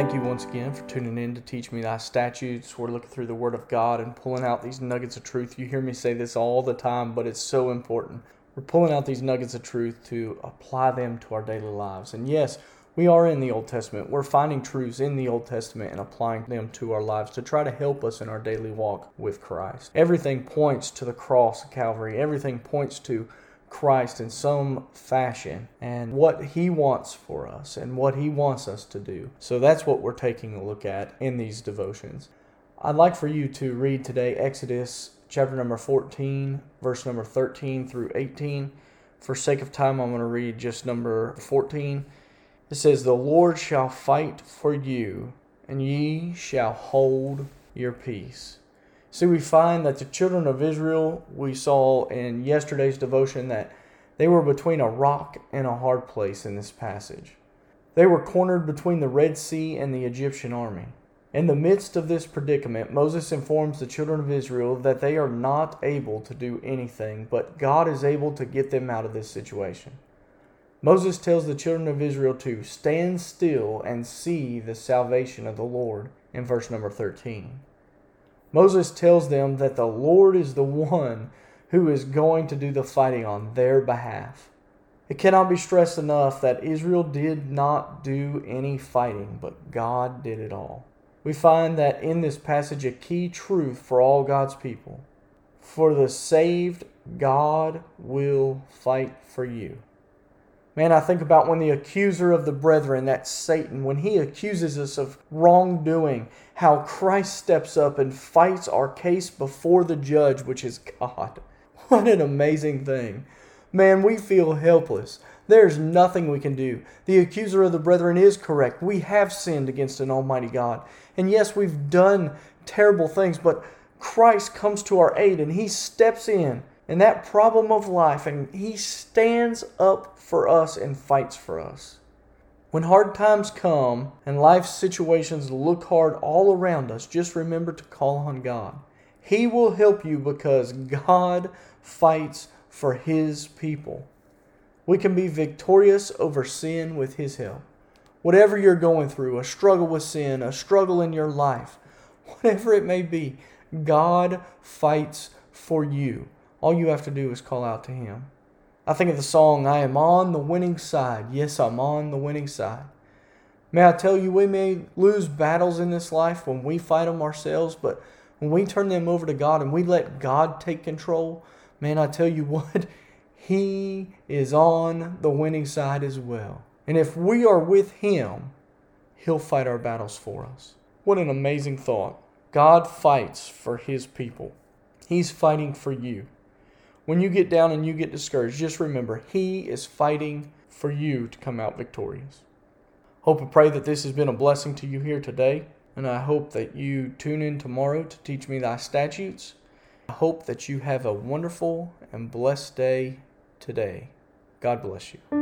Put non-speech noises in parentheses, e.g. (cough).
Thank you once again for tuning in to Teach Me Thy Statutes. We're looking through the Word of God and pulling out these nuggets of truth. You hear me say this all the time, but it's so important. We're pulling out these nuggets of truth to apply them to our daily lives. And yes, we are in the Old Testament. We're finding truths in the Old Testament and applying them to our lives to try to help us in our daily walk with Christ. Everything points to the cross of Calvary, everything points to Christ in some fashion and what He wants for us and what He wants us to do. So that's what we're taking a look at in these devotions. I'd like for you to read today Exodus chapter number 14, verse number 13 through 18. For sake of time, I'm going to read just number 14. It says, The Lord shall fight for you, and ye shall hold your peace. See, we find that the children of Israel, we saw in yesterday's devotion that they were between a rock and a hard place in this passage. They were cornered between the Red Sea and the Egyptian army. In the midst of this predicament, Moses informs the children of Israel that they are not able to do anything, but God is able to get them out of this situation. Moses tells the children of Israel to stand still and see the salvation of the Lord in verse number 13. Moses tells them that the Lord is the one who is going to do the fighting on their behalf. It cannot be stressed enough that Israel did not do any fighting, but God did it all. We find that in this passage a key truth for all God's people. For the saved, God will fight for you. Man, I think about when the accuser of the brethren, that's Satan, when he accuses us of wrongdoing, how Christ steps up and fights our case before the judge, which is God. (laughs) What an amazing thing. Man, we feel helpless. There's nothing we can do. The accuser of the brethren is correct. We have sinned against an almighty God. And yes, we've done terrible things, but Christ comes to our aid and he steps in in that problem of life and he stands up for us and fights for us. When hard times come and life situations look hard all around us, just remember to call on God. He will help you because God fights for His people. We can be victorious over sin with His help. Whatever you're going through, a struggle with sin, a struggle in your life, whatever it may be, God fights for you. All you have to do is call out to Him. I think of the song, I am on the winning side. Yes, I'm on the winning side. May I tell you, we may lose battles in this life when we fight them ourselves, but when we turn them over to God and we let God take control, man, I tell you (laughs) what, He is on the winning side as well. And if we are with Him, He'll fight our battles for us. What an amazing thought. God fights for His people, He's fighting for you. When you get down and you get discouraged, just remember He is fighting for you to come out victorious. Hope and pray that this has been a blessing to you here today, and I hope that you tune in tomorrow to teach me thy statutes. I hope that you have a wonderful and blessed day today. God bless you.